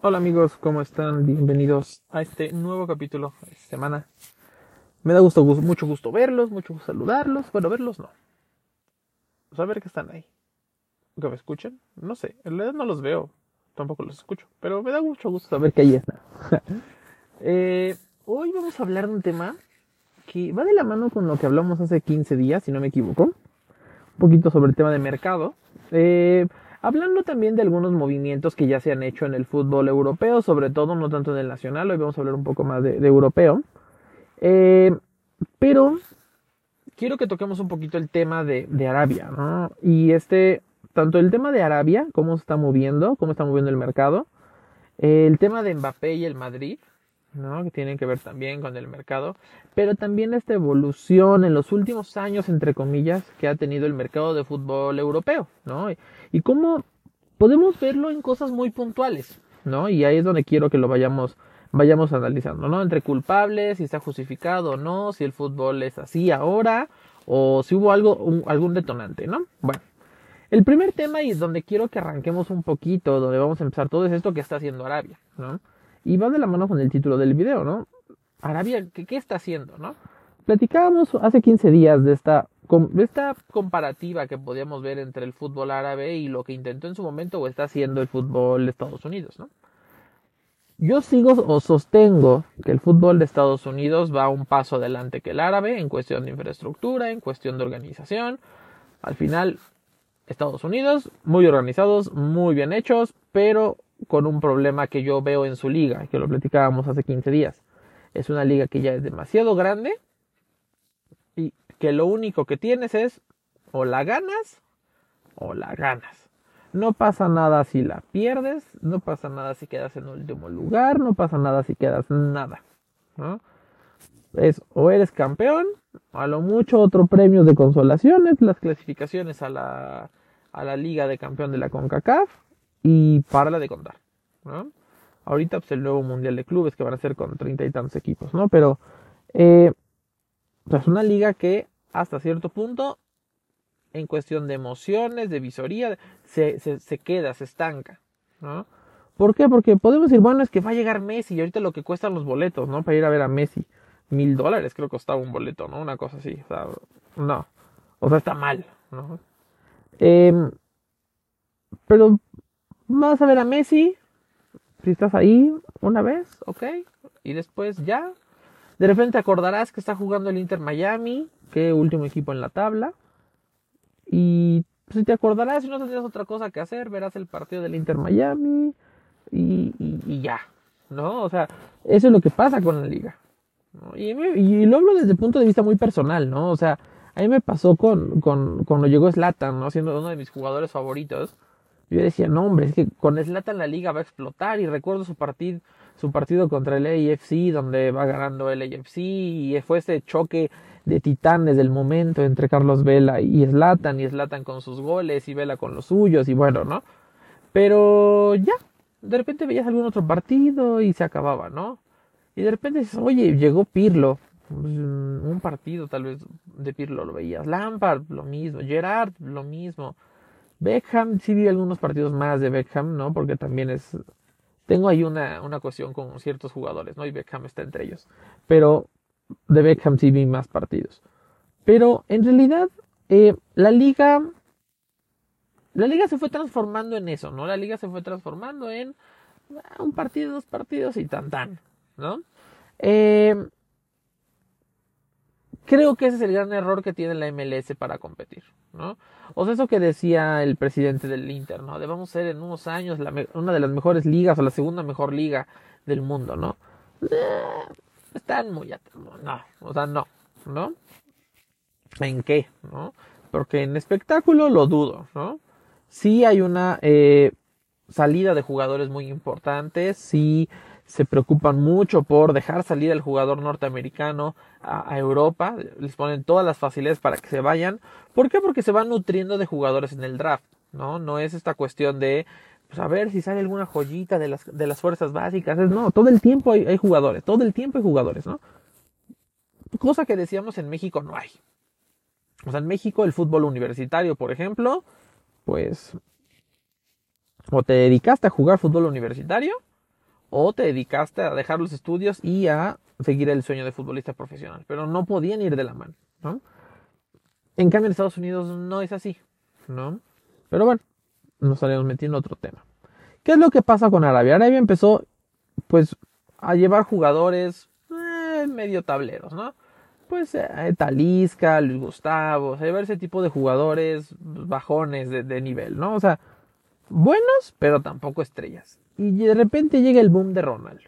Hola amigos, ¿cómo están? Bienvenidos a este nuevo capítulo de semana. Me da gusto, mucho gusto verlos, mucho gusto saludarlos. Bueno, verlos no. Saber que están ahí. ¿Que me escuchan? No sé, en realidad no los veo, tampoco los escucho, pero me da mucho gusto saber que ahí están. Eh, hoy vamos a hablar de un tema que va de la mano con lo que hablamos hace 15 días, si no me equivoco. Un poquito sobre el tema de mercado. Eh, Hablando también de algunos movimientos que ya se han hecho en el fútbol europeo, sobre todo no tanto en el nacional, hoy vamos a hablar un poco más de, europeo. Eh, pero quiero que toquemos un poquito el tema de, Arabia, ¿no? Y este, tanto el tema de Arabia, cómo se está moviendo, cómo está moviendo el mercado, el tema de Mbappé y el Madrid, ¿no? que tienen que ver también con el mercado, pero también esta evolución en los últimos años, entre comillas, que ha tenido el mercado de fútbol europeo, ¿no? Y, cómo podemos verlo en cosas muy puntuales, ¿no? Y ahí es donde quiero que lo vayamos, vayamos analizando, ¿no? Entre culpables, si está justificado o no, si el fútbol es así ahora, o si hubo algo, algún detonante, ¿no? Bueno. El primer tema y donde quiero que arranquemos un poquito, donde vamos a empezar todo, es esto que está haciendo Arabia, ¿no? Y va de la mano con el título del video, ¿no? Arabia, ¿qué, está haciendo, no? Platicábamos hace 15 días de esta, de esta comparativa que podíamos ver entre el fútbol árabe y lo que intentó en su momento o está haciendo el fútbol de Estados Unidos, ¿no? Yo sigo o sostengo que el fútbol de Estados Unidos va un paso adelante que el árabe en cuestión de infraestructura, en cuestión de organización. Al final, Estados Unidos, muy organizados, muy bien hechos, pero con un problema que yo veo en su liga, que lo platicábamos hace 15 días. Es una liga que ya es demasiado grande y que lo único que tienes es o la ganas o la ganas. No pasa nada si la pierdes, no pasa nada si quedas en último lugar, no pasa nada si quedas nada. Es o eres campeón, a lo mucho otro premio de consolaciones, las clasificaciones a la, a la liga de campeón de la CONCACAF y la de contar, ¿no? Ahorita pues el nuevo mundial de clubes que van a ser con treinta y tantos equipos, ¿no? Pero eh, es una liga que hasta cierto punto, en cuestión de emociones, de visoría, se, se, queda, se estanca, ¿no? ¿Por qué? Porque podemos decir, bueno, es que va a llegar Messi y ahorita lo que cuestan los boletos, ¿no? Para ir a ver a Messi. Mil dólares creo que costaba un boleto, ¿no? Una cosa así. O sea, no. O sea, está mal, ¿no? Eh, pero vas a ver a Messi, si estás ahí una vez, ok, y después ya. De repente acordarás que está jugando el Inter Miami, que último equipo en la tabla. Y si te acordarás, si no tendrías otra cosa que hacer, verás el partido del Inter Miami y, y, ya, ¿no? O sea, eso es lo que pasa con la liga. Y, y, lo hablo desde el punto de vista muy personal, ¿no? O sea, a mí me pasó con, con cuando llegó Slatan, ¿no? Siendo uno de mis jugadores favoritos yo decía, no, hombre, es que con Slatan la liga va a explotar. Y recuerdo su partido, su partido contra el AFC, donde va ganando el AFC, y fue ese choque de titanes del momento entre Carlos Vela y Slatan, y Slatan con sus goles, y Vela con los suyos, y bueno, ¿no? Pero ya, de repente veías algún otro partido y se acababa, ¿no? Y de repente oye, llegó Pirlo, pues, un partido tal vez de Pirlo lo veías, Lampard, lo mismo, Gerard, lo mismo. Beckham, sí vi algunos partidos más de Beckham, ¿no? Porque también es... Tengo ahí una, una cuestión con ciertos jugadores, ¿no? Y Beckham está entre ellos. Pero de Beckham sí vi más partidos. Pero en realidad, eh, la liga... La liga se fue transformando en eso, ¿no? La liga se fue transformando en ah, un partido, dos partidos y tan tan, ¿no? Eh, creo que ese es el gran error que tiene la MLS para competir, ¿no? O sea, eso que decía el presidente del Inter, ¿no? Debemos ser en unos años una de las mejores ligas o la segunda mejor liga del mundo, ¿no? Eh, están muy... No, o sea, no, ¿no? ¿En qué? ¿No? Porque en espectáculo lo dudo, ¿no? Sí hay una eh, salida de jugadores muy importantes, sí se preocupan mucho por dejar salir al jugador norteamericano a, Europa, les ponen todas las facilidades para que se vayan. ¿Por qué? Porque se van nutriendo de jugadores en el draft, ¿no? No es esta cuestión de pues a ver si sale alguna joyita de las, de las fuerzas básicas. no, todo el tiempo hay, hay, jugadores, todo el tiempo hay jugadores, ¿no? Cosa que decíamos en México no hay. O sea, en México el fútbol universitario, por ejemplo, pues o te dedicaste a jugar fútbol universitario o te dedicaste a dejar los estudios y a seguir el sueño de futbolista profesional, pero no podían ir de la mano, ¿no? En cambio en Estados Unidos no es así, ¿no? Pero bueno, nos estaríamos metiendo en otro tema. ¿Qué es lo que pasa con Arabia? Arabia empezó pues a llevar jugadores eh, medio tableros, ¿no? Pues eh, Talisca, Luis Gustavo, a llevar ese tipo de jugadores bajones de nivel, ¿no? O sea, buenos, pero tampoco estrellas. Y de repente llega el boom de Ronaldo.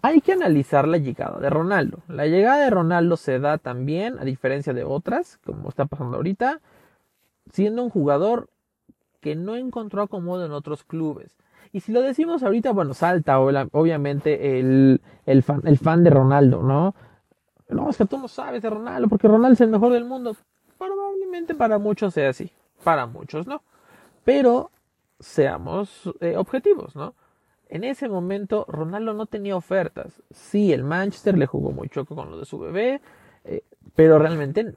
Hay que analizar la llegada de Ronaldo. La llegada de Ronaldo se da también, a diferencia de otras, como está pasando ahorita, siendo un jugador que no encontró acomodo en otros clubes. Y si lo decimos ahorita, bueno, salta obviamente el, el, fan, el fan de Ronaldo, ¿no? No, es que tú no sabes de Ronaldo, porque Ronaldo es el mejor del mundo. Probablemente para muchos sea así, para muchos no. Pero seamos eh, objetivos, ¿no? En ese momento Ronaldo no tenía ofertas. Sí, el Manchester le jugó muy choco con lo de su bebé, eh, pero realmente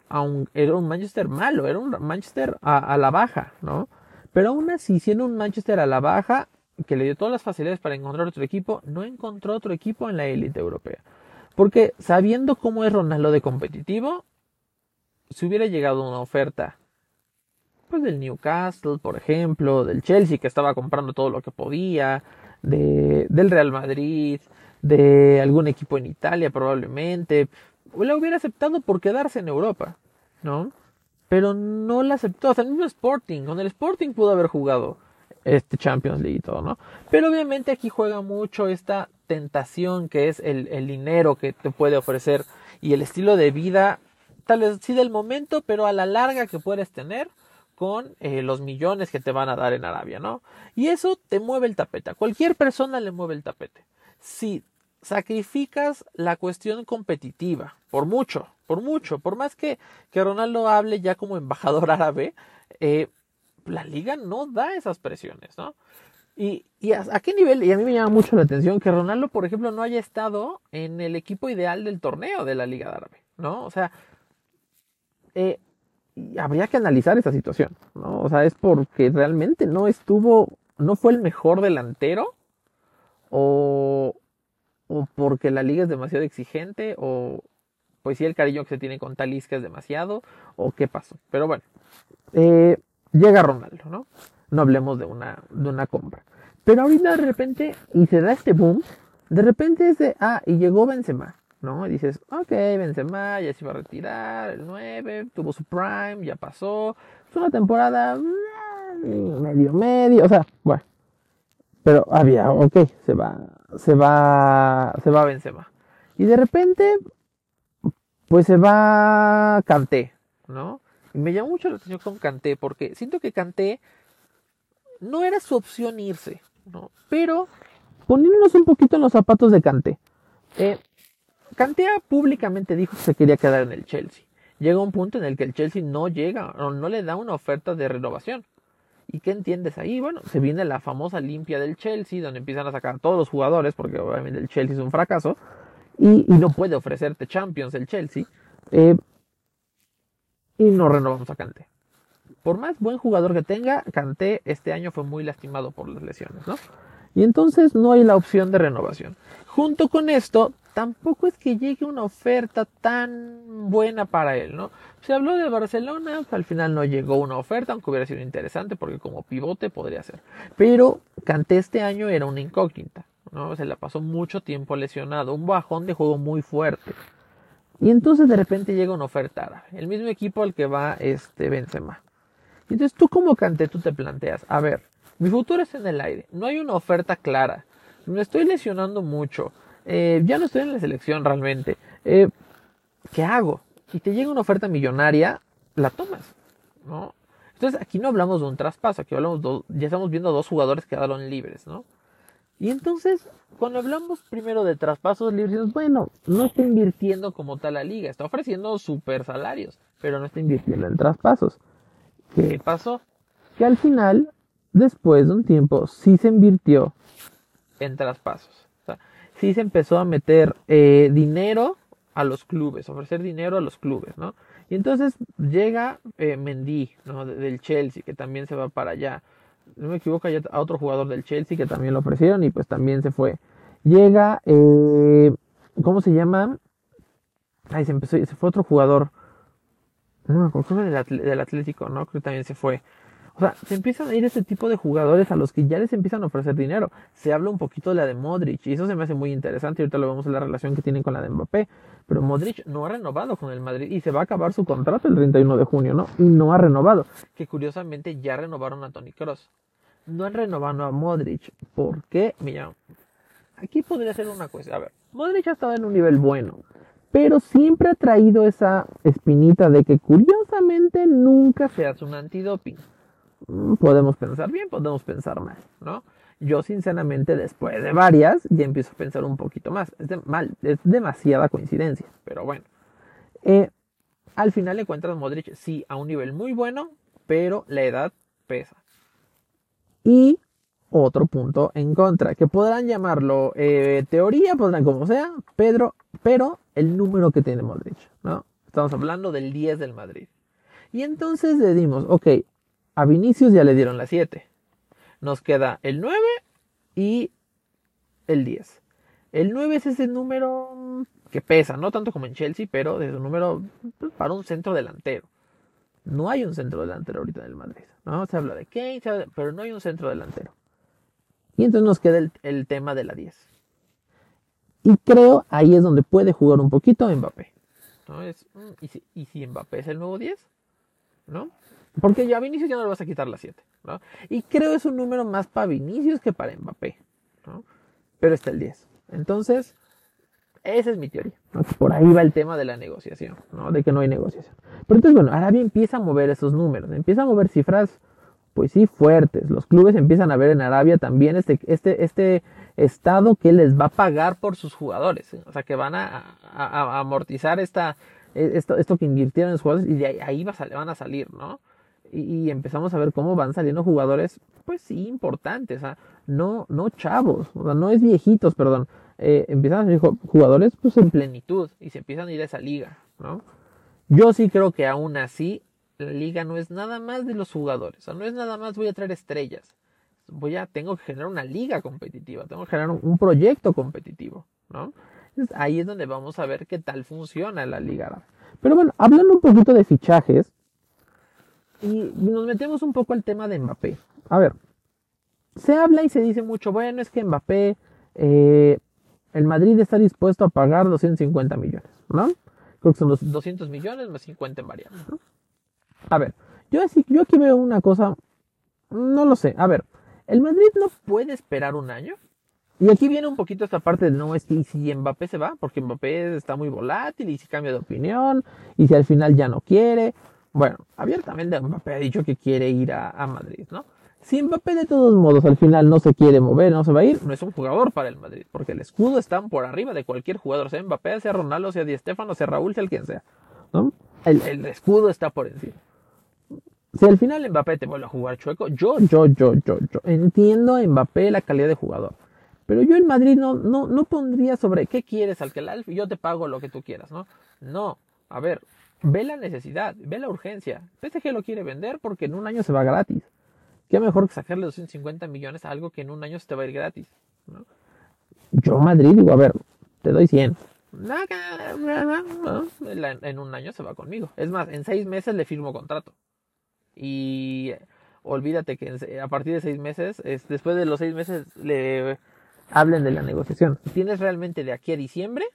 era un Manchester malo, era un Manchester a, la baja, ¿no? Pero aún así, siendo un Manchester a la baja, que le dio todas las facilidades para encontrar otro equipo, no encontró otro equipo en la élite europea. Porque sabiendo cómo es Ronaldo de competitivo, si hubiera llegado una oferta pues del Newcastle, por ejemplo, del Chelsea que estaba comprando todo lo que podía, de, del Real Madrid, de algún equipo en Italia probablemente, la hubiera aceptado por quedarse en Europa, ¿no? Pero no la aceptó, o sea, el mismo Sporting, con el Sporting pudo haber jugado este Champions League y todo, ¿no? Pero obviamente aquí juega mucho esta tentación que es el dinero que te puede ofrecer y el estilo de vida, tal vez sí del momento, pero a la larga que puedes tener con eh, los millones que te van a dar en Arabia, ¿no? Y eso te mueve el tapete. A cualquier persona le mueve el tapete. Si sacrificas la cuestión competitiva, por mucho, por mucho, por más que, que Ronaldo hable ya como embajador árabe, eh, la liga no da esas presiones, ¿no? Y, y a, qué nivel, y a mí me llama mucho la atención que Ronaldo, por ejemplo, no haya estado en el equipo ideal del torneo de la Liga Árabe, ¿no? O sea, eh, habría que analizar esa situación, ¿no? O sea, es porque realmente no estuvo, no fue el mejor delantero, o, o porque la liga es demasiado exigente, o pues sí el cariño que se tiene con Talisca es demasiado, o qué pasó. Pero bueno, eh, llega Ronaldo, ¿no? No hablemos de una, de una compra. Pero ahorita de repente, y se da este boom, de repente es de, ah, y llegó Benzema. ¿No? Y dices, ok, Benzema ya se iba a retirar, el 9, tuvo su prime, ya pasó, es una temporada mm, medio medio, o sea, bueno, pero había, ok, se va, se va, se va Benzema. Y de repente, pues se va Canté, ¿no? Y me llamó mucho la atención con Canté, porque siento que Canté no era su opción irse, ¿no? Pero poniéndonos un poquito en los zapatos de Canté. Eh, Cantea públicamente dijo que se quería quedar en el Chelsea. Llega un punto en el que el Chelsea no llega o no le da una oferta de renovación. ¿Y qué entiendes ahí? Bueno, se viene la famosa limpia del Chelsea, donde empiezan a sacar todos los jugadores, porque obviamente el Chelsea es un fracaso, y, no puede ofrecerte Champions el Chelsea, eh, y no renovamos a Kanté. Por más buen jugador que tenga, Kanté este año fue muy lastimado por las lesiones, ¿no? Y entonces no hay la opción de renovación. Junto con esto, tampoco es que llegue una oferta tan buena para él, ¿no? Se habló de Barcelona, al final no llegó una oferta, aunque hubiera sido interesante porque como pivote podría ser. Pero Canté este año era una incógnita, ¿no? Se la pasó mucho tiempo lesionado, un bajón de juego muy fuerte. Y entonces de repente llega una oferta el mismo equipo al que va este Benzema. Y entonces tú como Canté tú te planteas, a ver, mi futuro está en el aire, no hay una oferta clara, me estoy lesionando mucho, eh, ya no estoy en la selección realmente. Eh, ¿Qué hago? Si te llega una oferta millonaria, la tomas, ¿no? Entonces aquí no hablamos de un traspaso, aquí hablamos ya estamos viendo dos jugadores que quedaron libres, ¿no? Y entonces, cuando hablamos primero de traspasos libres, bueno, no está invirtiendo como tal la liga, está ofreciendo super salarios, pero no está invirtiendo en traspasos. ¿Qué pasó? Que al final, después de un tiempo, sí se invirtió en traspasos sí se empezó a meter eh, dinero a los clubes, ofrecer dinero a los clubes, ¿no? Y entonces llega eh, Mendy, ¿no? Del Chelsea, que también se va para allá. no me equivoco, hay a otro jugador del Chelsea que también lo ofrecieron y pues también se fue. Llega, eh, ¿cómo se llama? Ay, se empezó, se fue otro jugador. No me acuerdo, del, del Atlético, ¿no? Creo que también se fue. O sea, se empiezan a ir ese tipo de jugadores a los que ya les empiezan a ofrecer dinero. Se habla un poquito de la de Modric y eso se me hace muy interesante. Ahorita lo vemos en la relación que tienen con la de Mbappé. Pero Modric no ha renovado con el Madrid y se va a acabar su contrato el 31 de junio, ¿no? Y no ha renovado. Que curiosamente ya renovaron a Tony Cross. No han renovado a Modric. ¿Por qué? Mira, aquí podría ser una cuestión. A ver, Modric ha estado en un nivel bueno. Pero siempre ha traído esa espinita de que curiosamente nunca se hace un antidoping. Podemos pensar bien, podemos pensar mal, ¿no? Yo sinceramente después de varias ya empiezo a pensar un poquito más. Es mal, es demasiada coincidencia, pero bueno. Eh, al final encuentras Modric sí a un nivel muy bueno, pero la edad pesa. Y otro punto en contra, que podrán llamarlo eh, teoría, podrán como sea, Pedro, pero el número que tiene Modric, ¿no? Estamos hablando del 10 del Madrid. Y entonces le dimos, ok, a Vinicius ya le dieron la 7. Nos queda el 9 y el 10. El 9 es ese número que pesa, no tanto como en Chelsea, pero es un número pues, para un centro delantero. No hay un centro delantero ahorita en el Madrid. ¿no? Se habla de Kane, pero no hay un centro delantero. Y entonces nos queda el, tema de la 10. Y creo ahí es donde puede jugar un poquito Mbappé. ¿no? Es, mm, ¿y, si, ¿Y si Mbappé es el nuevo 10? ¿No? Porque ya a Vinicius ya no le vas a quitar las 7. ¿no? Y creo es un número más para Vinicius que para Mbappé. ¿no? Pero está el 10. Entonces, esa es mi teoría. Por ahí va el tema de la negociación, ¿no? De que no hay negociación. Pero entonces, bueno, Arabia empieza a mover esos números, empieza a mover cifras, pues sí, fuertes. Los clubes empiezan a ver en Arabia también este, este, este estado que les va a pagar por sus jugadores. O sea, que van a, amortizar esta, esto, esto que invirtieron en los jugadores y de ahí van a salir, ¿no? Y, empezamos a ver cómo van saliendo jugadores, pues sí, importantes, no, no chavos, o sea, no es viejitos, perdón, eh, empiezan a salir jugadores pues en plenitud y se empiezan a ir a esa liga, ¿no? Yo sí creo que aún así la liga no es nada más de los jugadores, o sea, no es nada más voy a traer estrellas, voy a, tengo que generar una liga competitiva, tengo que generar un, proyecto competitivo, ¿no? Ahí es donde vamos a ver qué tal funciona la liga Pero bueno, hablando un poquito de fichajes, y nos metemos un poco al tema de Mbappé. A ver, se habla y se dice mucho, bueno, es que Mbappé, eh, el Madrid está dispuesto a pagar 250 millones, ¿no? Creo que son los 200 millones más 50 en variables, ¿no? A ver, yo, yo aquí veo una cosa, no lo sé, a ver, el Madrid no puede esperar un año. Y aquí viene un poquito esta parte de no es que si Mbappé se va, porque Mbappé está muy volátil y si cambia de opinión, y si al final ya no quiere, bueno, abiertamente Mbappé ha dicho que quiere ir a, Madrid, ¿no? Si Mbappé de todos modos al final no se quiere mover, no se va a ir, no es un jugador para el Madrid, porque el escudo está por arriba de cualquier jugador, sea Mbappé, sea Ronaldo, sea Di Stefano, sea Raúl, sea el quien sea, ¿no? El, escudo está por encima. Si al final Mbappé te vuelve a jugar chueco, yo, yo, yo, yo, yo entiendo a Mbappé la calidad de jugador. Pero yo en Madrid no, no, no pondría sobre qué quieres al que y yo te pago lo que tú quieras, ¿no? No, a ver, ve la necesidad, ve la urgencia. PSG lo quiere vender porque en un año se va gratis. Qué mejor que sacarle 250 millones a algo que en un año se te va a ir gratis. Yo Madrid digo, a ver, te doy 100. En un año se va conmigo. Es más, en seis meses le firmo contrato. Y olvídate que a partir de seis meses, después de los seis meses, le hablen de la negociación. Tienes realmente de aquí a diciembre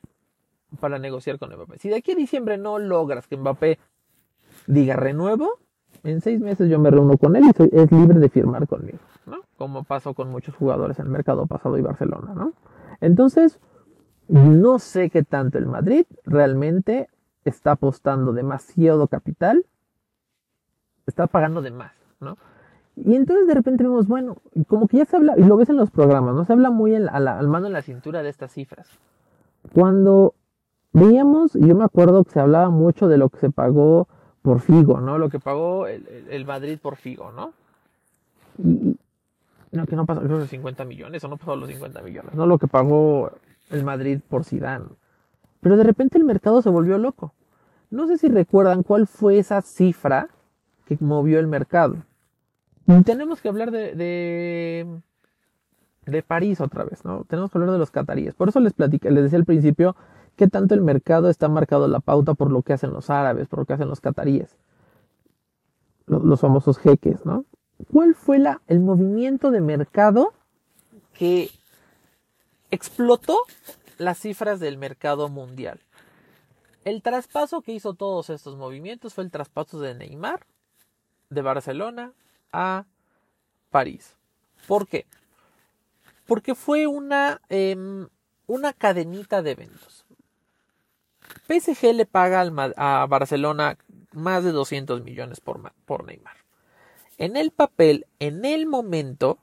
para negociar con Mbappé. Si de aquí a diciembre no logras que Mbappé diga renuevo, en seis meses yo me reúno con él y es libre de firmar conmigo, ¿no? Como pasó con muchos jugadores en el mercado pasado y Barcelona, ¿no? Entonces, no sé qué tanto el Madrid realmente está apostando demasiado capital, está pagando de más, ¿no? Y entonces de repente vemos, bueno, como que ya se habla, y lo ves en los programas, ¿no? Se habla muy al mano en la cintura de estas cifras. Cuando veíamos, yo me acuerdo que se hablaba mucho de lo que se pagó por Figo, ¿no? Lo que pagó el, Madrid por Figo, ¿no? No, que no pasó, que 50 millones, o no pasó los 50 millones, no lo que pagó el Madrid por Zidane. Pero de repente el mercado se volvió loco. No sé si recuerdan cuál fue esa cifra que movió el mercado. tenemos que hablar de, de, de, París otra vez, ¿no? Tenemos que hablar de los cataríes. Por eso les platiqué, les decía al principio que tanto el mercado está marcado la pauta por lo que hacen los árabes, por lo que hacen los cataríes. Los, los famosos jeques, ¿no? ¿Cuál fue la, el movimiento de mercado que explotó las cifras del mercado mundial? El traspaso que hizo todos estos movimientos fue el traspaso de Neymar de Barcelona a París. ¿Por qué? Porque fue una, em, una cadenita de eventos. PSG le paga a Barcelona más de 200 millones por, por Neymar. En el papel, en el momento,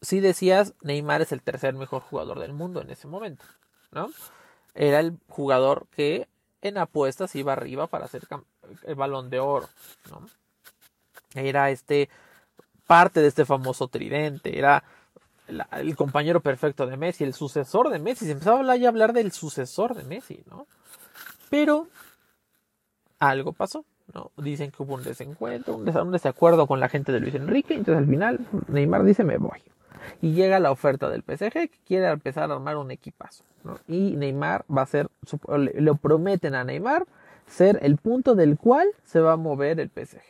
si decías Neymar es el tercer mejor jugador del mundo en ese momento, ¿no? Era el jugador que en apuestas iba arriba para hacer el balón de oro, ¿no? Era este parte de este famoso tridente, era el compañero perfecto de Messi, el sucesor de Messi. Se empezaba a hablar del sucesor de Messi, ¿no? Pero algo pasó, ¿no? Dicen que hubo un desencuentro, un desacuerdo con la gente de Luis Enrique, entonces al final Neymar dice me voy. Y llega la oferta del PSG que quiere empezar a armar un equipazo, ¿no? Y Neymar va a ser, le prometen a Neymar ser el punto del cual se va a mover el PSG.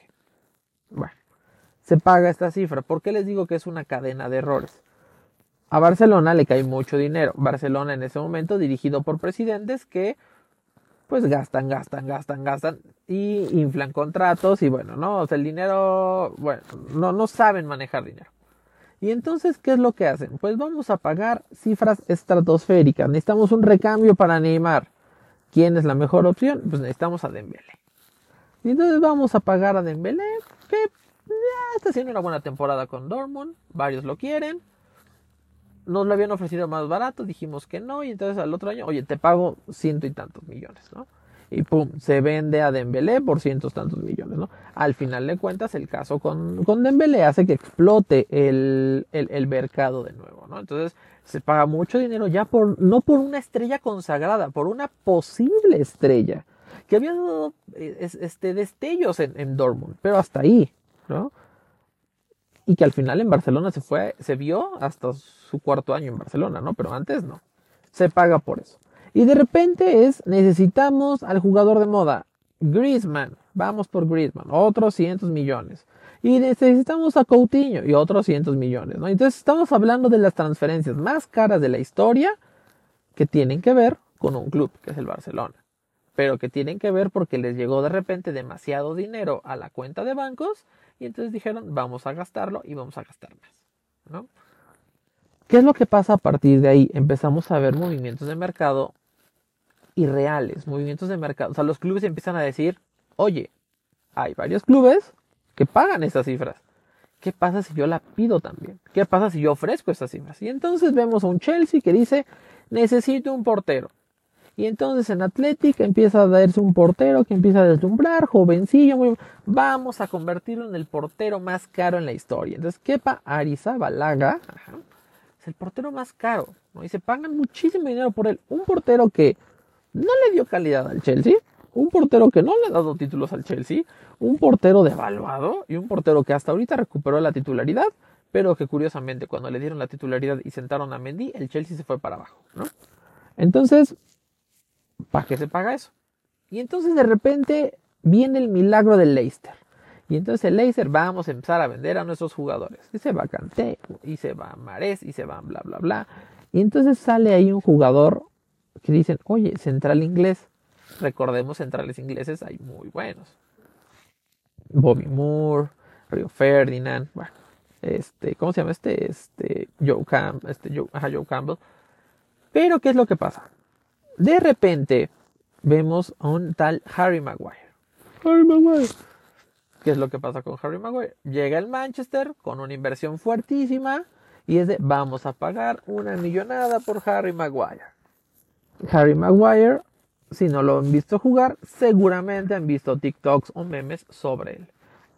Bueno, se paga esta cifra. ¿Por qué les digo que es una cadena de errores? A Barcelona le cae mucho dinero. Barcelona en ese momento dirigido por presidentes que pues gastan, gastan, gastan, gastan y inflan contratos y bueno, no, el dinero, bueno, no, no saben manejar dinero. Y entonces, ¿qué es lo que hacen? Pues vamos a pagar cifras estratosféricas. Necesitamos un recambio para Neymar. ¿Quién es la mejor opción? Pues necesitamos a Dembélé. Y entonces vamos a pagar a Dembélé, que ya está haciendo una buena temporada con Dortmund. Varios lo quieren nos lo habían ofrecido más barato, dijimos que no, y entonces al otro año, oye, te pago ciento y tantos millones, ¿no? Y pum, se vende a Dembélé por cientos tantos millones, ¿no? Al final de cuentas, el caso con, con Dembélé hace que explote el, el, mercado de nuevo, ¿no? Entonces, se paga mucho dinero ya por, no por una estrella consagrada, por una posible estrella, que había dado eh, este, destellos en, en Dortmund, pero hasta ahí, ¿no? Y que al final en Barcelona se fue, se vio hasta su cuarto año en Barcelona, ¿no? Pero antes no. Se paga por eso. Y de repente es, necesitamos al jugador de moda, Griezmann, vamos por Griezmann, otros cientos millones. Y necesitamos a Coutinho y otros cientos millones, ¿no? Entonces estamos hablando de las transferencias más caras de la historia que tienen que ver con un club, que es el Barcelona. Pero que tienen que ver porque les llegó de repente demasiado dinero a la cuenta de bancos y entonces dijeron, vamos a gastarlo y vamos a gastar más. ¿no? ¿Qué es lo que pasa a partir de ahí? Empezamos a ver movimientos de mercado irreales, movimientos de mercado. O sea, los clubes empiezan a decir, oye, hay varios clubes que pagan estas cifras. ¿Qué pasa si yo la pido también? ¿Qué pasa si yo ofrezco estas cifras? Y entonces vemos a un Chelsea que dice, necesito un portero. Y entonces en Athletic empieza a darse un portero que empieza a deslumbrar, jovencillo, muy... vamos a convertirlo en el portero más caro en la historia. Entonces Kepa Arizabalaga es el portero más caro, ¿no? Y se pagan muchísimo dinero por él. Un portero que no le dio calidad al Chelsea, un portero que no le ha dado títulos al Chelsea, un portero devaluado y un portero que hasta ahorita recuperó la titularidad, pero que curiosamente cuando le dieron la titularidad y sentaron a Mendy, el Chelsea se fue para abajo, ¿no? Entonces, ¿Para qué se paga eso? Y entonces de repente viene el milagro del Leicester. Y entonces el Leicester vamos a empezar a vender a nuestros jugadores. Y se va Canté, y se va Mares, y se va bla, bla, bla. Y entonces sale ahí un jugador que dicen, oye, central inglés. Recordemos, centrales ingleses hay muy buenos. Bobby Moore, Rio Ferdinand, bueno, este, ¿cómo se llama este? Este, Joe, Campbell, este, Joe, Joe Campbell. Pero, ¿qué es lo que pasa? De repente vemos a un tal Harry Maguire. Harry Maguire. ¿Qué es lo que pasa con Harry Maguire? Llega el Manchester con una inversión fuertísima y es de vamos a pagar una millonada por Harry Maguire. Harry Maguire, si no lo han visto jugar, seguramente han visto TikToks o memes sobre él.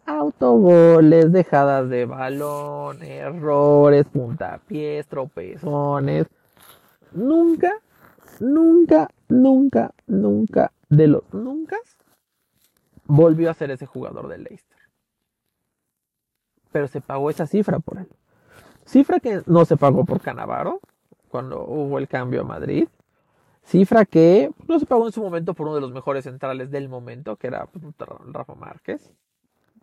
Autogoles, dejadas de balón, errores, puntapiés, tropezones. Nunca nunca, nunca, nunca, de los nunca, volvió a ser ese jugador del Leicester. pero se pagó esa cifra por él. Cifra que no se pagó por Canavaro cuando hubo el cambio a Madrid. Cifra que no se pagó en su momento por uno de los mejores centrales del momento, que era Rafa Márquez,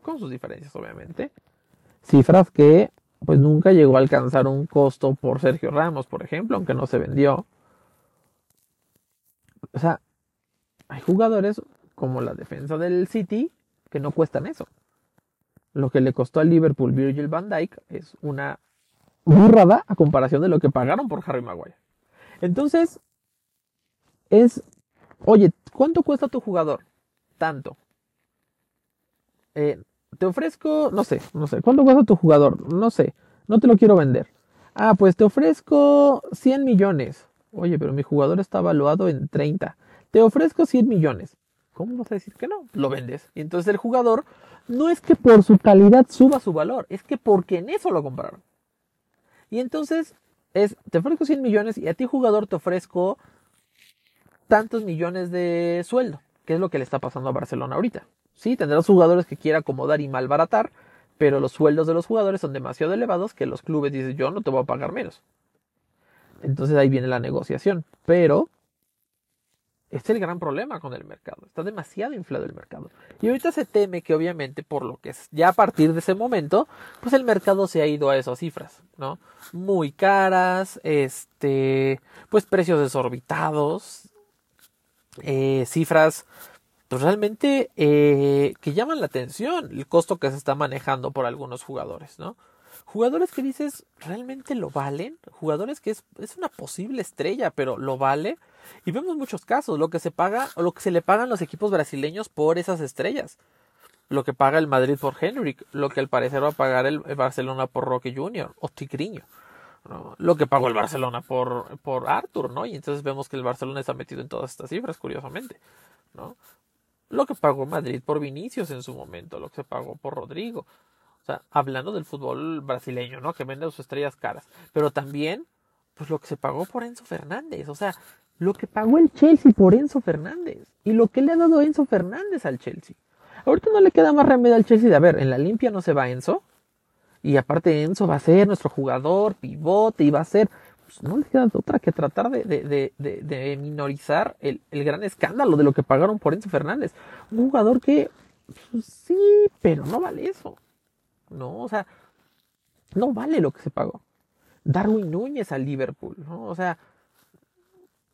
con sus diferencias obviamente. Cifras que pues nunca llegó a alcanzar un costo por Sergio Ramos, por ejemplo, aunque no se vendió. O sea, hay jugadores como la defensa del City que no cuestan eso. Lo que le costó al Liverpool Virgil van Dijk es una burrada a comparación de lo que pagaron por Harry Maguire. Entonces, es, oye, ¿cuánto cuesta tu jugador? Tanto. Eh, te ofrezco, no sé, no sé, ¿cuánto cuesta tu jugador? No sé, no te lo quiero vender. Ah, pues te ofrezco 100 millones. Oye, pero mi jugador está evaluado en 30. Te ofrezco 100 millones. ¿Cómo vas a decir que no? Lo vendes. Y entonces el jugador no es que por su calidad suba su valor, es que porque en eso lo compraron. Y entonces es, te ofrezco 100 millones y a ti jugador te ofrezco tantos millones de sueldo, que es lo que le está pasando a Barcelona ahorita. Sí, tendrás jugadores que quiera acomodar y malbaratar, pero los sueldos de los jugadores son demasiado elevados que los clubes dicen yo no te voy a pagar menos. Entonces ahí viene la negociación. Pero este es el gran problema con el mercado. Está demasiado inflado el mercado. Y ahorita se teme que obviamente por lo que es ya a partir de ese momento, pues el mercado se ha ido a esas cifras, ¿no? Muy caras, este, pues precios desorbitados, eh, cifras pues realmente eh, que llaman la atención el costo que se está manejando por algunos jugadores, ¿no? Jugadores que dices, ¿realmente lo valen? Jugadores que es, es una posible estrella, pero ¿lo vale? Y vemos muchos casos, lo que se paga o lo que se le pagan los equipos brasileños por esas estrellas. Lo que paga el Madrid por Henrik, lo que al parecer va a pagar el, Barcelona por Roque Jr. o Tigriño. Lo que pagó el Barcelona por, por Arthur, ¿no? Y entonces vemos que el Barcelona está metido en todas estas cifras, curiosamente, ¿no? Lo que pagó Madrid por Vinicius en su momento, lo que se pagó por Rodrigo. O sea, hablando del fútbol brasileño, ¿no? Que vende sus estrellas caras. Pero también, pues lo que se pagó por Enzo Fernández. O sea, lo que pagó el Chelsea por Enzo Fernández. Y lo que le ha dado Enzo Fernández al Chelsea. Ahorita no le queda más remedio al Chelsea de, a ver, en la limpia no se va Enzo. Y aparte Enzo va a ser nuestro jugador, pivote, y va a ser pues, no les queda otra que tratar de, de, de, de minorizar el, el, gran escándalo de lo que pagaron por Enzo Fernández. Un jugador que, pues, sí, pero no vale eso. No, o sea, no vale lo que se pagó. Darwin Núñez al Liverpool, ¿no? O sea,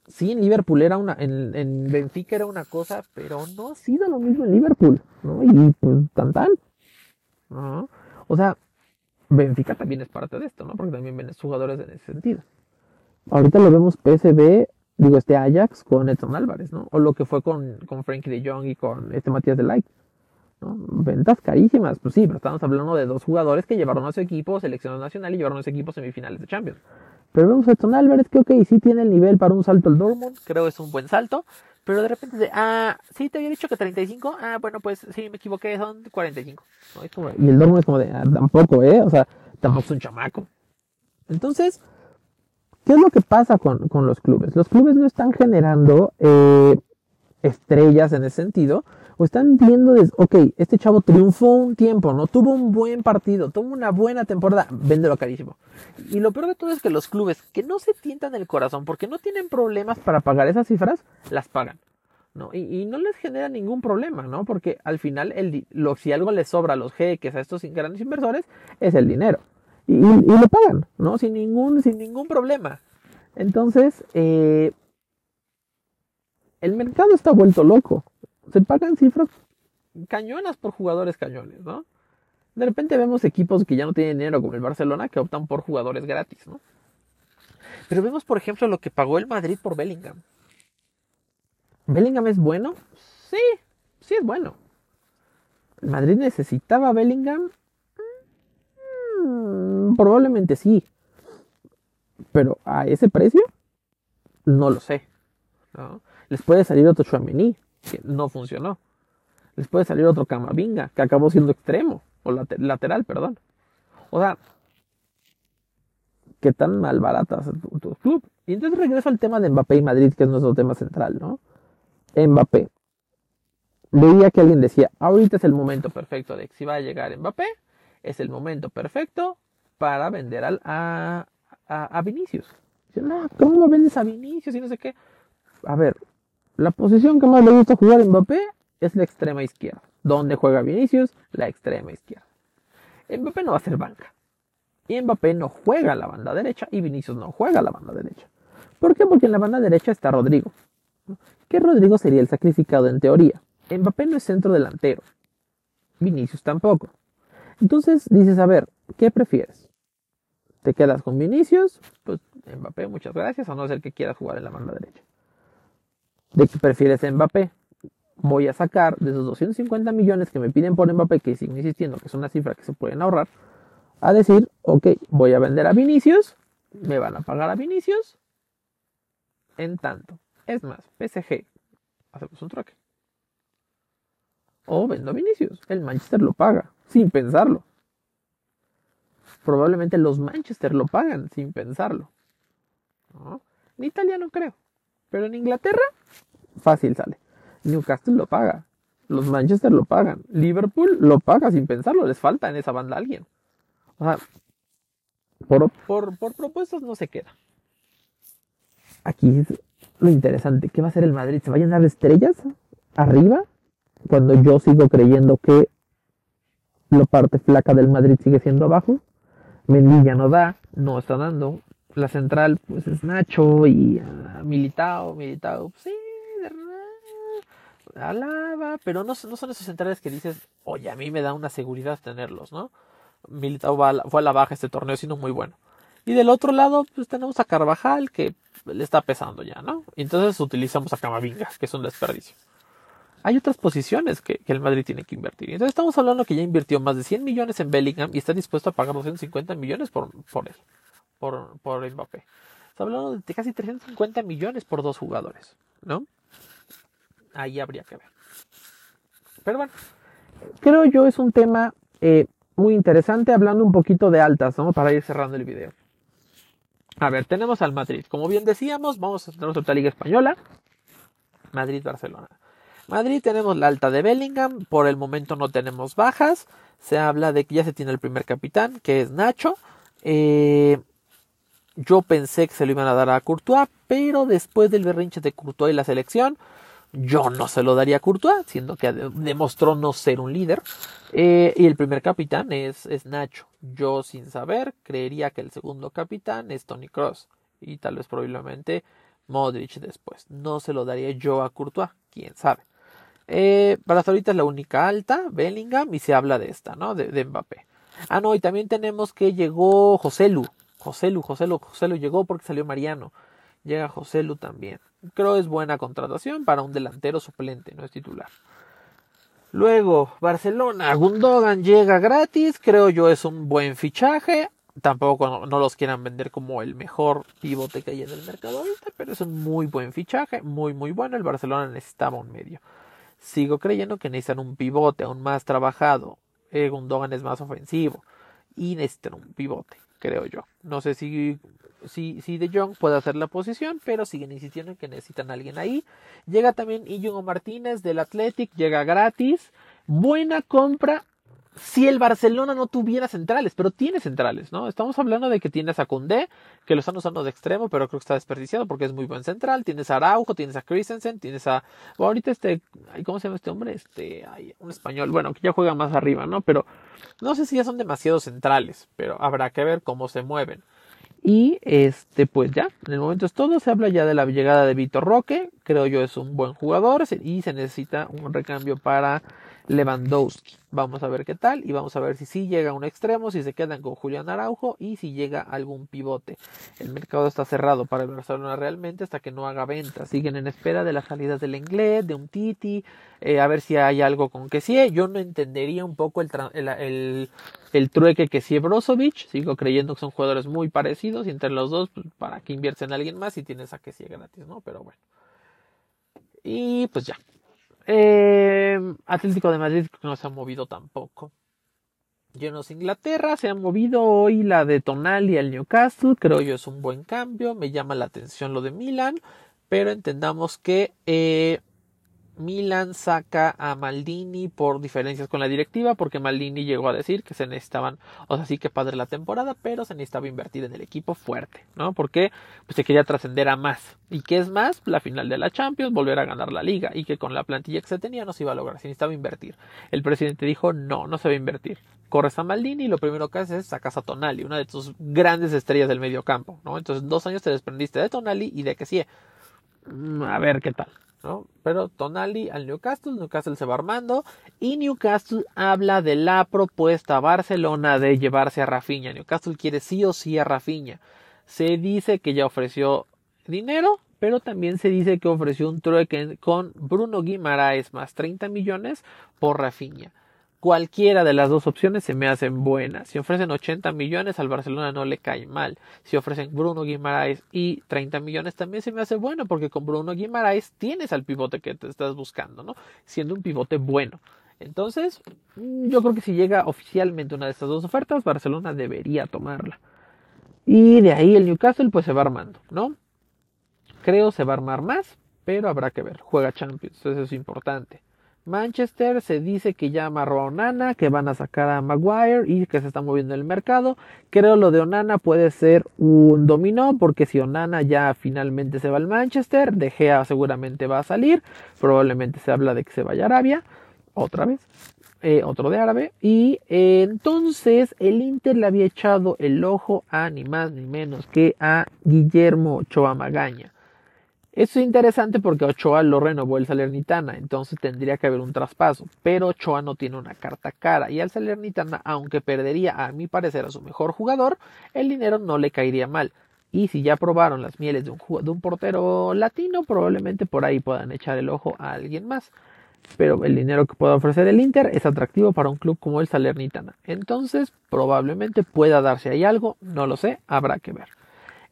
sí, en Liverpool era una, en, en, Benfica era una cosa, pero no ha sido lo mismo en Liverpool, ¿no? Y pues tan tan. ¿no? O sea, Benfica también es parte de esto, ¿no? Porque también ven jugadores en ese sentido. Ahorita lo vemos PSB, digo, este Ajax con Edson Álvarez, ¿no? O lo que fue con, con Frankie de Jong y con este Matías de Light. ¿No? Ventas carísimas, pues sí, pero estamos hablando de dos jugadores que llevaron a su equipo selección nacional y llevaron a su equipo semifinales de Champions. Pero vemos a Edson Álvarez que, ok, sí tiene el nivel para un salto al Dortmund, creo que es un buen salto, pero de repente de, ah, sí, te había dicho que 35, ah, bueno, pues sí, me equivoqué, son 45. ¿no? y el Dortmund es como de, ah, tampoco, ¿eh? O sea, tampoco es un chamaco. Entonces, ¿Qué es lo que pasa con, con los clubes? Los clubes no están generando eh, estrellas en ese sentido, o están viendo, ok, este chavo triunfó un tiempo, ¿no? Tuvo un buen partido, tuvo una buena temporada, véndelo carísimo. Y lo peor de todo es que los clubes que no se tientan el corazón porque no tienen problemas para pagar esas cifras, las pagan. ¿no? Y, no les genera ningún problema, ¿no? Porque al final, el, si algo les sobra a los jeques, a estos grandes inversores, es el dinero y, lo pagan, ¿no? Sin ningún, sin ningún problema. Entonces, eh, el mercado está vuelto loco. Se pagan cifras cañonas por jugadores cañones, ¿no? De repente vemos equipos que ya no tienen dinero, como el Barcelona, que optan por jugadores gratis, ¿no? Pero vemos, por ejemplo, lo que pagó el Madrid por Bellingham. ¿Bellingham es bueno? Sí, sí es bueno. Madrid necesitaba Bellingham Mm, probablemente sí. Pero a ese precio, no lo sé. Les puede salir otro Chuamení, que no funcionó. Les puede salir otro Camavinga, que acabó siendo extremo, o lateral, perdón. O sea, ¿qué tan mal baratas tu, tu, club? Y entonces regreso al tema de Mbappé y Madrid, que es nuestro tema central, ¿no? Mbappé. Veía que alguien decía, ahorita es el momento perfecto de que si va a llegar Mbappé, es el momento perfecto para vender al, a, a, Vinicius. no, ¿cómo vendes a Vinicius y no sé qué? A ver, la posición que más le gusta jugar a Mbappé es la extrema izquierda. ¿Dónde juega Vinicius? La extrema izquierda. Mbappé no va a ser banca. Y Mbappé no juega a la banda derecha y Vinicius no juega a la banda derecha. ¿Por qué? Porque en la banda derecha está Rodrigo. Que Rodrigo sería el sacrificado en teoría. Mbappé no es centro delantero. Vinicius tampoco. Entonces dices, a ver, ¿qué prefieres? ¿Te quedas con Vinicius? Pues Mbappé, muchas gracias, a no ser que quieras jugar en la banda derecha. ¿De qué prefieres Mbappé? Voy a sacar de esos 250 millones que me piden por Mbappé, que siguen insistiendo que es una cifra que se pueden ahorrar, a decir, ok, voy a vender a Vinicius, me van a pagar a Vinicius, en tanto. Es más, PSG, hacemos un troque. O vendo a Vinicius. El Manchester lo paga, sin pensarlo. Probablemente los Manchester lo pagan sin pensarlo. En Italia no creo. Pero en Inglaterra, fácil sale. Newcastle lo paga. Los Manchester lo pagan. Liverpool lo paga sin pensarlo. Les falta en esa banda alguien. O sea, por, por, por propuestas no se queda aquí es lo interesante. ¿Qué va a hacer el Madrid? ¿Se va a llenar de estrellas arriba? Cuando yo sigo creyendo que la parte flaca del Madrid sigue siendo abajo. Mendy ya no da, no está dando. La central, pues es Nacho y uh, Militao, Militao, pues, sí, alaba, pero no, no son esos centrales que dices, oye, a mí me da una seguridad tenerlos, ¿no? Militao fue a la baja este torneo, sino muy bueno. Y del otro lado, pues tenemos a Carvajal, que le está pesando ya, ¿no? entonces utilizamos a Camavinga, que es un desperdicio. Hay otras posiciones que, el Madrid tiene que invertir. Entonces estamos hablando que ya invirtió más de 100 millones en Bellingham y está dispuesto a pagar 250 millones por, por él, por, por Mbappé. Está hablando de casi 350 millones por dos jugadores, ¿no? Ahí habría que ver. Pero bueno, creo yo es un tema eh, muy interesante hablando un poquito de altas, ¿no? Para ir cerrando el video. A ver, tenemos al Madrid. Como bien decíamos, vamos a tener nuestra Liga Española. Madrid-Barcelona. Madrid tenemos la alta de Bellingham. Por el momento no tenemos bajas. Se habla de que ya se tiene el primer capitán, que es Nacho. Eh, yo pensé que se lo iban a dar a Courtois, pero después del berrinche de Courtois y la selección, yo no se lo daría a Courtois, siendo que demostró no ser un líder. Eh, y el primer capitán es, es, Nacho. Yo, sin saber, creería que el segundo capitán es Tony Cross. Y tal vez probablemente Modric después. No se lo daría yo a Courtois, quién sabe. Eh, para ahorita es la única alta, Bellingham, y se habla de esta, ¿no? De, de Mbappé. Ah, no, y también tenemos que llegó José Lu. José Lu, José Lu, José Lu llegó porque salió Mariano. Llega José Lu también. Creo es buena contratación para un delantero suplente, no es titular. Luego, Barcelona, Gundogan llega gratis, creo yo es un buen fichaje. Tampoco no, los quieran vender como el mejor pivote que hay en el mercado ahorita, pero es un muy buen fichaje, muy muy bueno. El Barcelona necesitaba un medio. Sigo creyendo que necesitan un pivote aún más trabajado. Eh, Gundogan es más ofensivo y necesitan un pivote creo yo. No sé si, si, si De Jong puede hacer la posición, pero siguen insistiendo en que necesitan a alguien ahí. Llega también Iñigo Martínez del Athletic, llega gratis. Buena compra si el Barcelona no tuviera centrales, pero tiene centrales, ¿no? Estamos hablando de que tienes a Koundé, que lo están usando de extremo, pero creo que está desperdiciado porque es muy buen central. Tienes a Araujo, tienes a Christensen, tienes a. ahorita este. ¿Cómo se llama este hombre? Este. Hay un español, bueno, que ya juega más arriba, ¿no? Pero no sé si ya son demasiado centrales, pero habrá que ver cómo se mueven. Y este, pues ya, en el momento es todo. Se habla ya de la llegada de Vitor Roque. Creo yo es un buen jugador y se necesita un recambio para Lewandowski. Vamos a ver qué tal y vamos a ver si sí llega un extremo, si se quedan con Julián Araujo y si llega algún pivote. El mercado está cerrado para el Barcelona realmente hasta que no haga venta. Siguen en espera de las salidas del inglés, de un Titi, eh, a ver si hay algo con que sí. Yo no entendería un poco el, el, el, trueque que sí Brozovic. Sigo creyendo que son jugadores muy parecidos y entre los dos, pues, para que invierten en alguien más y tienes a que sí gratis, ¿no? Pero bueno. Y pues ya, eh, Atlético de Madrid no se ha movido tampoco. Llenos Inglaterra, se ha movido hoy la de Tonali al Newcastle, creo yo es un buen cambio, me llama la atención lo de Milan, pero entendamos que eh, Milan saca a Maldini por diferencias con la directiva, porque Maldini llegó a decir que se necesitaban, o sea, sí que padre la temporada, pero se necesitaba invertir en el equipo fuerte, ¿no? Porque pues, se quería trascender a más. ¿Y qué es más? La final de la Champions, volver a ganar la liga, y que con la plantilla que se tenía no se iba a lograr, se necesitaba invertir. El presidente dijo, no, no se va a invertir. Corres a Maldini y lo primero que haces es sacas a Tonali, una de tus grandes estrellas del medio campo, ¿no? Entonces, dos años te desprendiste de Tonali y de que sí. Mm, a ver qué tal. Pero Tonali al Newcastle, Newcastle se va armando y Newcastle habla de la propuesta a Barcelona de llevarse a Rafinha. Newcastle quiere sí o sí a Rafinha. Se dice que ya ofreció dinero, pero también se dice que ofreció un trueque con Bruno Guimaraes más 30 millones por Rafinha. Cualquiera de las dos opciones se me hacen buenas. Si ofrecen 80 millones, al Barcelona no le cae mal. Si ofrecen Bruno Guimaraes y 30 millones, también se me hace bueno, porque con Bruno Guimaraes tienes al pivote que te estás buscando, ¿no? Siendo un pivote bueno. Entonces, mm, yo creo que si llega oficialmente una de estas dos ofertas, Barcelona debería tomarla. Y de ahí el Newcastle pues se va armando, ¿no? Creo se va a armar más, pero habrá que ver. Juega Champions, eso es importante. Manchester se dice que ya amarró a Onana, que van a sacar a Maguire y que se está moviendo el mercado. Creo lo de Onana puede ser un dominó, porque si Onana ya finalmente se va al Manchester, De Gea seguramente va a salir. Probablemente se habla de que se vaya a Arabia, otra vez, eh, otro de árabe. Y entonces el Inter le había echado el ojo a ni más ni menos que a Guillermo Ochoa Magaña. Esto es interesante porque Ochoa lo renovó el Salernitana, entonces tendría que haber un traspaso, pero Ochoa no tiene una carta cara y al Salernitana, aunque perdería a mi parecer a su mejor jugador, el dinero no le caería mal. Y si ya probaron las mieles de un, de un portero latino, probablemente por ahí puedan echar el ojo a alguien más. Pero el dinero que pueda ofrecer el Inter es atractivo para un club como el Salernitana. Entonces, probablemente pueda darse ahí algo, no lo sé, habrá que ver.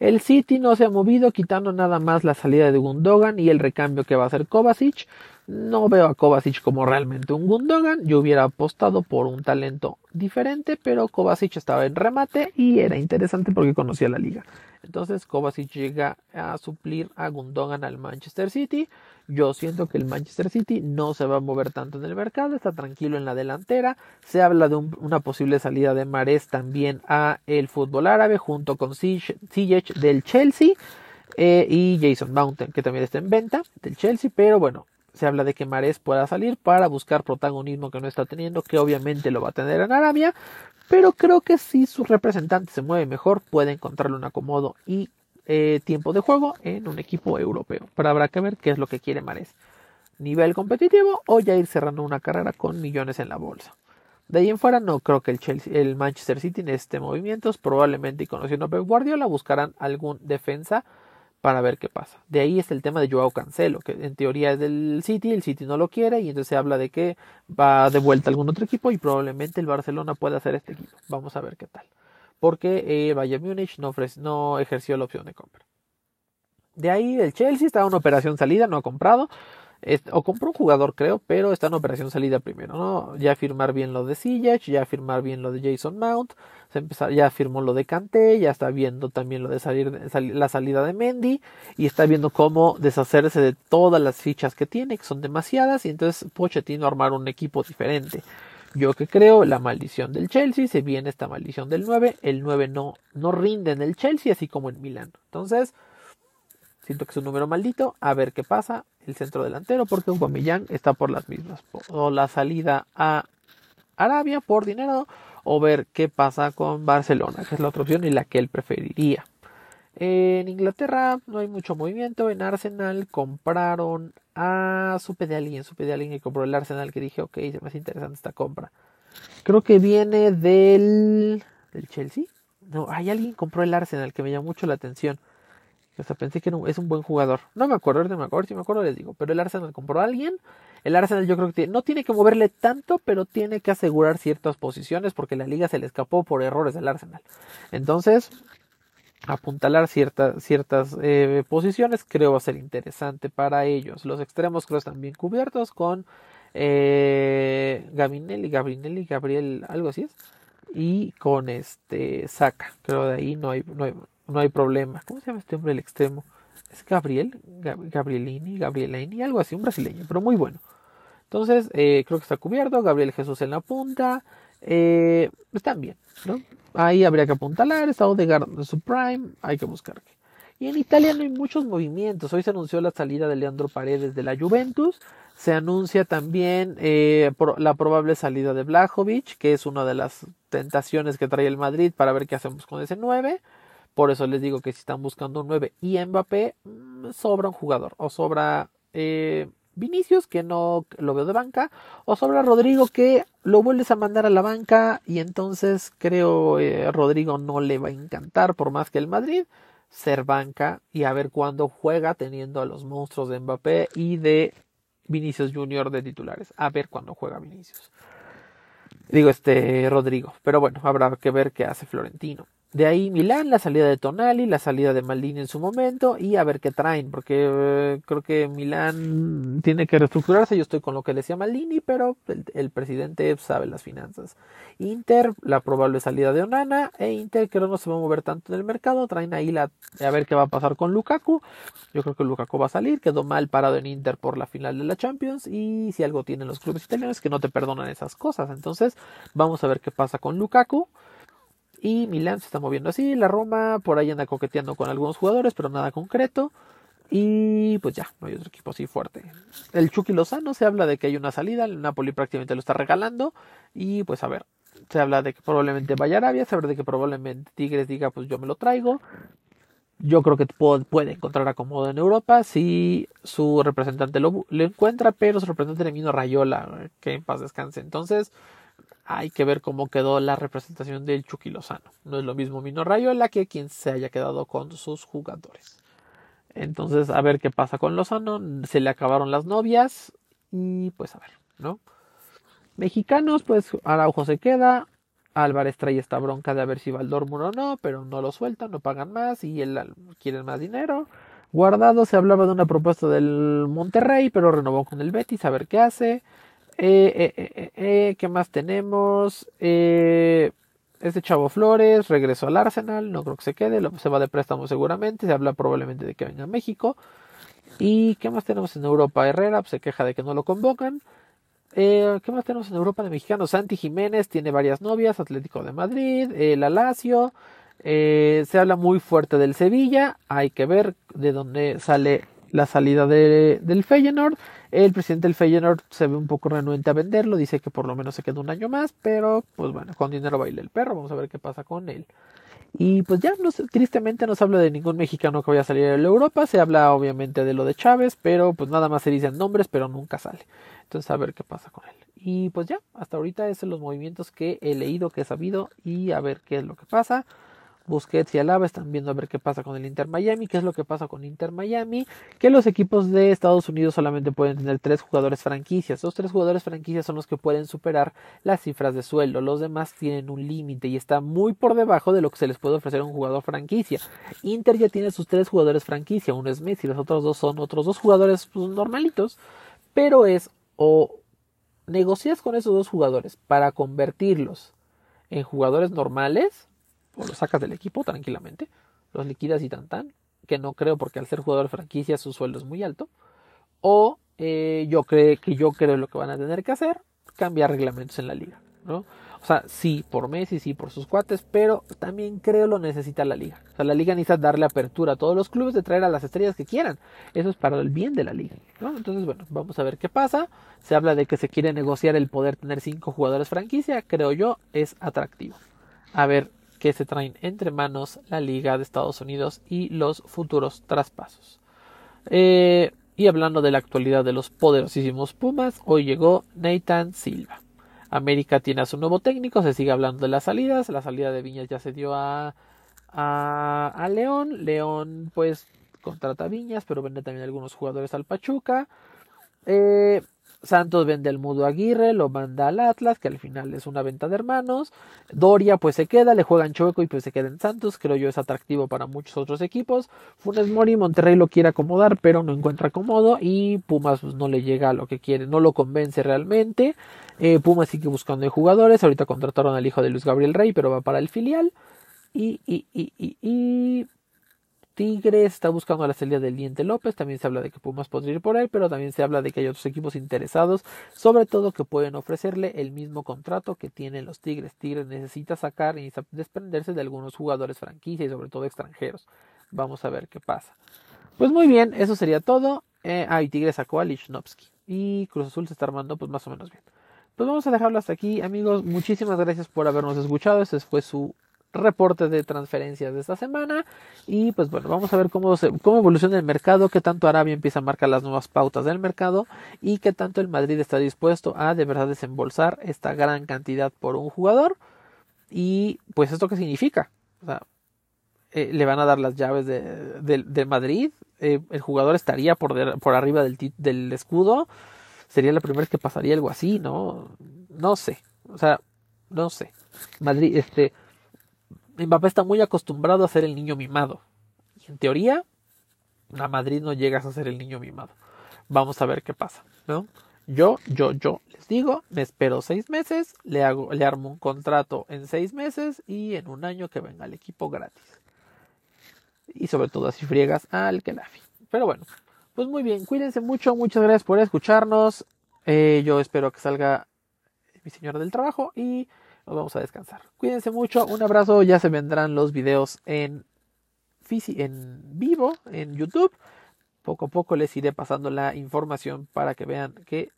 El City no se ha movido, quitando nada más la salida de Gundogan y el recambio que va a hacer Kovacic. No veo a Kovacic como realmente un Gundogan. Yo hubiera apostado por un talento diferente, pero Kovacic estaba en remate y era interesante porque conocía la liga. Entonces Kovacic llega a suplir a Gundogan al Manchester City. Yo siento que el Manchester City no se va a mover tanto en el mercado, está tranquilo en la delantera. Se habla de una posible salida de Mares también a el fútbol árabe junto con Ziyech del Chelsea eh, y Jason Mountain que también está en venta del Chelsea, pero bueno, se habla de que Mares pueda salir para buscar protagonismo que no está teniendo, que obviamente lo va a tener en Arabia, pero creo que si su representante se mueve mejor puede encontrarle un acomodo y eh, tiempo de juego en un equipo europeo. Pero habrá que ver qué es lo que quiere Mares. Nivel competitivo o ya ir cerrando una carrera con millones en la bolsa. De ahí en fuera no creo que el, Manchester City necesite movimientos. Probablemente y conociendo a Pep Guardiola buscarán algún defensa para ver qué pasa. De ahí es el tema de Joao Cancelo, que en teoría es del City, el City no lo quiere y entonces se habla de que va de vuelta a algún otro equipo y probablemente el Barcelona pueda hacer este equipo. Vamos a ver qué tal porque eh, Bayern Múnich no, no ejerció la opción de compra. De ahí el Chelsea está en operación salida, no ha comprado. O compró un jugador, creo, pero está en operación salida primero, ¿no? Ya firmar bien lo de Ziyech, ya firmar bien lo de Jason Mount, se ya firmó lo de Kanté, ya está viendo también lo de salir, la salida de Mendy, y está viendo cómo deshacerse de todas las fichas que tiene, que son demasiadas, y entonces Pochettino armar un equipo diferente. Yo que creo, la maldición del Chelsea, se viene esta maldición del 9, el 9 no, no rinde en el Chelsea, así como en Milán. Entonces, siento que es un número maldito, a ver qué pasa, el centro delantero, porque Aubameyang está por las mismas, o la salida a Arabia por dinero, o ver qué pasa con Barcelona, que es la otra opción y la que él preferiría. En Inglaterra no hay mucho movimiento. En Arsenal compraron a supe de alguien, supe de alguien que compró el Arsenal que dije, ok, se me hace interesante esta compra. Creo que viene del, del Chelsea. No, hay alguien que compró el Arsenal que me llamó mucho la atención. Pensé que es un buen jugador. No me acuerdo, no me acuerdo, si me acuerdo les digo. Pero el Arsenal compró a alguien. El Arsenal yo creo que no tiene que moverle tanto, pero tiene que asegurar ciertas posiciones porque la liga se le escapó por errores del Arsenal. Entonces, apuntalar ciertas eh, posiciones creo va a ser interesante para ellos los extremos creo están bien cubiertos con eh, Gabinelli Gabrinelli Gabriel algo así es y con este Saca creo de ahí no hay no hay, no hay problema cómo se llama este hombre el extremo es Gabriel, Gabrielini, Gabrielini, algo así, un brasileño, pero muy bueno. Entonces, eh, creo que está cubierto, Gabriel Jesús en la punta, eh, están bien, ¿no? Ahí habría que apuntalar, está Odegaard de su prime, hay que buscar. Y en Italia no hay muchos movimientos. Hoy se anunció la salida de Leandro Paredes de la Juventus. Se anuncia también eh, la probable salida de Blajovic, que es una de las tentaciones que trae el Madrid para ver qué hacemos con ese 9. Por eso les digo que si están buscando un 9 y Mbappé, mm, sobra un jugador. O sobra eh, Vinicius, que no lo veo de banca. O sobra Rodrigo, que lo vuelves a mandar a la banca. Y entonces creo eh, Rodrigo no le va a encantar por más que el Madrid ser banca y a ver cuándo juega teniendo a los monstruos de Mbappé y de Vinicius Junior de titulares. A ver cuándo juega Vinicius. Digo, este Rodrigo. Pero bueno, habrá que ver qué hace Florentino. De ahí Milán, la salida de Tonali, la salida de Maldini en su momento y a ver qué traen, porque eh, creo que Milán tiene que reestructurarse. Yo estoy con lo que decía Maldini, pero el, presidente sabe las finanzas. Inter, la probable salida de Onana e Inter creo no se va a mover tanto en el mercado. Traen ahí la, a ver qué va a pasar con Lukaku. Yo creo que Lukaku va a salir, quedó mal parado en Inter por la final de la Champions y si algo tienen los clubes italianos que no te perdonan esas cosas. Entonces vamos a ver qué pasa con Lukaku. Y Milán se está moviendo así. La Roma por ahí anda coqueteando con algunos jugadores, pero nada concreto. Y pues ya, no hay otro equipo así fuerte. El Chucky Lozano se habla de que hay una salida. El Napoli prácticamente lo está regalando. Y pues a ver, se habla de que probablemente vaya Arabia. Se habla de que probablemente Tigres diga, pues yo me lo traigo. Yo creo que puede encontrar acomodo en Europa si su representante lo, encuentra, pero su representante le vino Rayola, que en paz descanse. Entonces, hay que ver cómo quedó la representación del Chucky Lozano. No es lo mismo Mino Rayola que quien se haya quedado con sus jugadores. Entonces, a ver qué pasa con Lozano. Se le acabaron las novias. Y pues a ver, ¿no? Mexicanos, pues Araujo se queda. Álvarez trae esta bronca de a ver si va al Dortmund o no, pero no lo sueltan, no pagan más y él quiere más dinero. Guardado se hablaba de una propuesta del Monterrey, pero renovó con el Betis a ver qué hace. Eh, eh, eh, ¿Qué más tenemos? este Chavo Flores regresó al Arsenal, no creo que se quede, se va de préstamo seguramente, se habla probablemente de que venga a México. ¿Y qué más tenemos en Europa? Herrera pues, se queja de que no lo convocan. ¿Qué más tenemos en Europa de mexicanos? Santi Jiménez tiene varias novias, Atlético de Madrid, el Alacio. se habla muy fuerte del Sevilla, hay que ver de dónde sale la salida de, del Feyenoord. El presidente del Feyenoord se ve un poco renuente a venderlo, dice que por lo menos se queda un año más, pero pues bueno, con dinero baila el perro, vamos a ver qué pasa con él. Y pues ya no, tristemente no se habla de ningún mexicano que vaya a salir de Europa, se habla obviamente de lo de Chávez, pero pues nada más se dicen nombres, pero nunca sale. Entonces a ver qué pasa con él. Y pues ya, hasta ahorita esos son los movimientos que he leído, que he sabido y a ver qué es lo que pasa. Busquets y Alaba están viendo a ver qué pasa con el Inter Miami, qué es lo que pasa con Inter Miami, que los equipos de Estados Unidos solamente pueden tener tres jugadores franquicias. Los tres jugadores franquicias son los que pueden superar las cifras de sueldo. Los demás tienen un límite y está muy por debajo de lo que se les puede ofrecer a un jugador franquicia. Inter ya tiene sus tres jugadores franquicia, uno es Messi, los otros dos son otros dos jugadores pues, normalitos, pero es o negocias con esos dos jugadores para convertirlos en jugadores normales o los sacas del equipo tranquilamente, los liquidas y tan tan, que no creo porque al ser jugador de franquicia su sueldo es muy alto, o eh, yo creo que yo creo lo que van a tener que hacer, cambiar reglamentos en la liga, ¿no? O sea, sí por Messi, sí por sus cuates, pero también creo lo necesita la liga. O sea, la liga necesita darle apertura a todos los clubes de traer a las estrellas que quieran. Eso es para el bien de la liga. Entonces, bueno, vamos a ver qué pasa. Se habla de que se quiere negociar el poder tener cinco jugadores franquicia, creo yo, es atractivo. A ver que se traen entre manos la Liga de Estados Unidos y los futuros traspasos. Eh, y hablando de la actualidad de los poderosísimos Pumas, hoy llegó Nathan Silva. América tiene a su nuevo técnico, se sigue hablando de las salidas, la salida de Viñas ya se dio a, a, León, León pues contrata Viñas, pero vende también algunos jugadores al Pachuca. Eh, Santos vende el Mudo Aguirre, lo manda al Atlas, que al final es una venta de hermanos. Doria pues se queda, le juegan Chueco y pues se queda en Santos, creo yo es atractivo para muchos otros equipos. Funes Mori, Monterrey lo quiere acomodar, pero no encuentra acomodo y Pumas pues, no le llega a lo que quiere, no lo convence realmente. Eh, Pumas sigue buscando jugadores, ahorita contrataron al hijo de Luis Gabriel Rey, pero va para el filial. Y, y, y, y, y Tigres está buscando la salida del Diente López. También se habla de que Pumas podría ir por él, pero también se habla de que hay otros equipos interesados, sobre todo que pueden ofrecerle el mismo contrato que tienen los Tigres. Tigres necesita sacar y desprenderse de algunos jugadores franquicia y sobre todo extranjeros. Vamos a ver qué pasa. Pues muy bien, eso sería todo. Eh, ah, y Tigres sacó a Lichnowsky. Y Cruz Azul se está armando pues más o menos bien. Pues vamos a dejarlo hasta aquí, amigos. Muchísimas gracias por habernos escuchado. Este fue su reporte de transferencias de esta semana. Y pues bueno, vamos a ver cómo, se, cómo evoluciona el mercado, qué tanto Arabia empieza a marcar las nuevas pautas del mercado y qué tanto el Madrid está dispuesto a de verdad desembolsar esta gran cantidad por un jugador. Y pues esto qué significa. O sea, eh, le van a dar las llaves de, Madrid. Eh, el jugador estaría por, por arriba del, del escudo. Sería la primera vez que pasaría algo así, ¿no? No sé. O sea, no sé. Madrid, este, Mbappé está muy acostumbrado a ser el niño mimado. Y en teoría, a Madrid no llegas a ser el niño mimado. Vamos a ver qué pasa, ¿no? Yo, yo, yo les digo, me espero seis meses, le hago, le armo un contrato en seis meses y en un año que venga el equipo gratis. Y sobre todo así friegas al Kelafi. Pero bueno, pues muy bien, cuídense mucho, muchas gracias por escucharnos. Eh, yo espero que salga mi señora del trabajo y nos vamos a descansar. Cuídense mucho, un abrazo, ya se vendrán los videos en, en vivo, en YouTube. Poco a poco les iré pasando la información para que vean que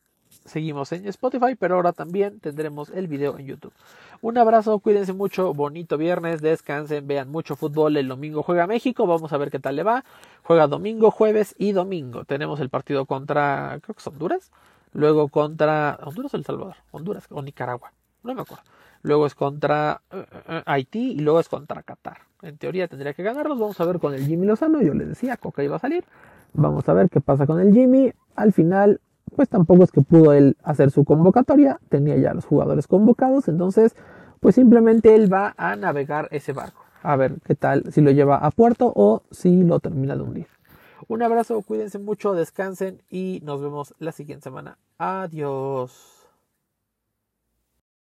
seguimos en Spotify, pero ahora también tendremos el video en YouTube. Un abrazo, cuídense mucho, bonito viernes, descansen, vean mucho fútbol. El domingo juega México, vamos a ver qué tal le va. Juega domingo, jueves y domingo. Tenemos el partido contra, creo que es Honduras, luego contra Honduras o El Salvador, Honduras o Nicaragua, no me acuerdo luego es contra eh, eh, Haití y luego es contra Qatar. En teoría tendría que ganarlos. Vamos a ver con el Jimmy Lozano. Yo les decía, Coca iba a salir. Vamos a ver qué pasa con el Jimmy. Al final, pues tampoco es que pudo él hacer su convocatoria. Tenía ya los jugadores convocados. Entonces, pues simplemente él va a navegar ese barco. A ver qué tal, si lo lleva a puerto o si lo termina de hundir. Un abrazo, cuídense mucho, descansen y nos vemos la siguiente semana. Adiós.